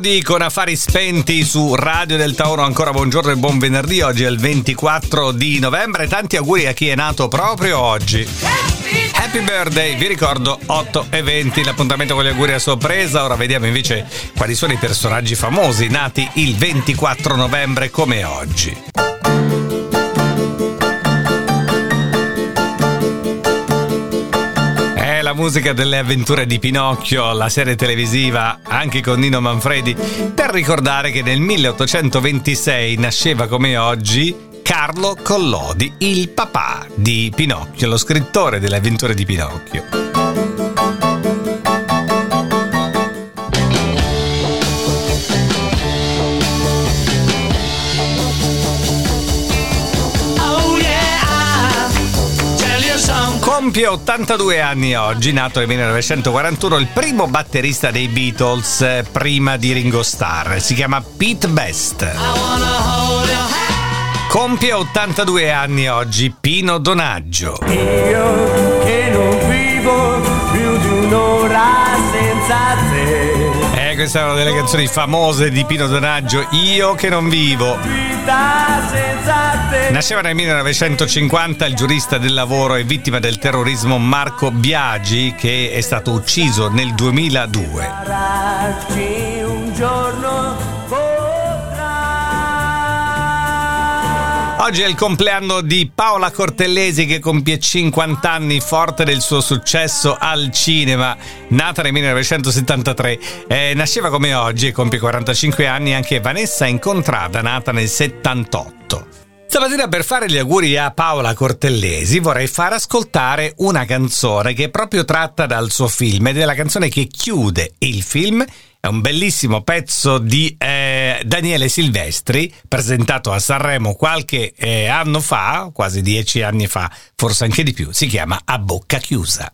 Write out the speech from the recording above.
venerdì con affari spenti su Radio del Tauro. Ancora buongiorno e buon venerdì. Oggi è il 24 di novembre. Tanti auguri a chi è nato proprio oggi. Happy birthday, vi ricordo 8 e 20, l'appuntamento con gli auguri a sorpresa. Ora vediamo invece quali sono i personaggi famosi nati il 24 novembre come oggi. La musica delle avventure di Pinocchio, la serie televisiva anche con Nino Manfredi, per ricordare che nel 1826 nasceva come oggi Carlo Collodi, il papà di Pinocchio, lo scrittore delle avventure di Pinocchio. Compie 82 anni oggi, nato nel 1941, il primo batterista dei Beatles eh, prima di Ringo Starr. Si chiama Pete Best. Compie 82 anni oggi Pino Donaggio. Io che non vivo più di un'ora senza te. Eh, questa è una delle canzoni famose di Pino Donaggio, Io che non vivo. Nasceva nel 1950 il giurista del lavoro e vittima del terrorismo Marco Biagi che è stato ucciso nel 2002. Oggi è il compleanno di Paola Cortellesi che compie 50 anni forte del suo successo al cinema, nata nel 1973. Eh, nasceva come oggi e compie 45 anni anche Vanessa Incontrada, nata nel 78. Stamattina per fare gli auguri a Paola Cortellesi vorrei far ascoltare una canzone che è proprio tratta dal suo film ed è la canzone che chiude il film. È un bellissimo pezzo di eh, Daniele Silvestri presentato a Sanremo qualche eh, anno fa, quasi dieci anni fa, forse anche di più. Si chiama A bocca chiusa.